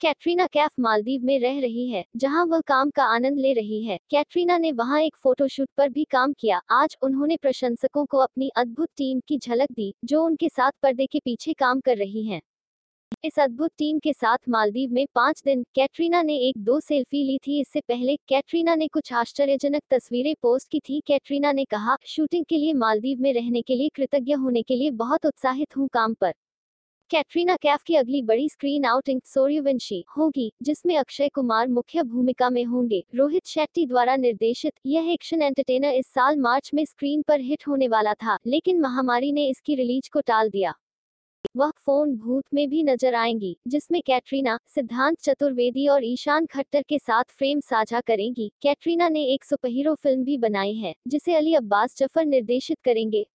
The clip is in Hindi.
कैटरीना कैफ मालदीव में रह रही है, जहाँ वह काम का आनंद ले रही है। कैटरीना ने वहाँ एक फोटोशूट पर भी काम किया। आज उन्होंने प्रशंसकों को अपनी अद्भुत टीम की झलक दी, जो उनके साथ पर्दे के पीछे काम कर रही हैं। इस अद्भुत टीम के साथ मालदीव में पाँच दिन कैटरीना ने एक दो सेल्फी ली थी। इससे पहले कैटरीना ने कुछ आश्चर्यजनक तस्वीरें पोस्ट की थी। कैटरीना ने कहा, शूटिंग के लिए मालदीव में रहने के लिए कृतज्ञ होने के लिए बहुत उत्साहित हूँ काम पर। कैटरीना कैफ की अगली बड़ी स्क्रीन आउटिंग सोर्यवंशी होगी, जिसमें अक्षय कुमार मुख्य भूमिका में होंगे। रोहित शेट्टी द्वारा निर्देशित यह एक्शन एंटरटेनर इस साल मार्च में स्क्रीन पर हिट होने वाला था, लेकिन महामारी ने इसकी रिलीज़ को टाल दिया। वह फ़ोन भूत में भी नज़र आएँगी, जिसमें कैटरीना, सिद्धांत चतुर्वेदी और ईशान खट्टर के साथ फ्रेम साझा करेंगी। कैटरीना ने एक सुपरहीरो फ़िल्म भी बनाई है, जिसे अली अब्बास ज़फ़र निर्देशित करेंगे।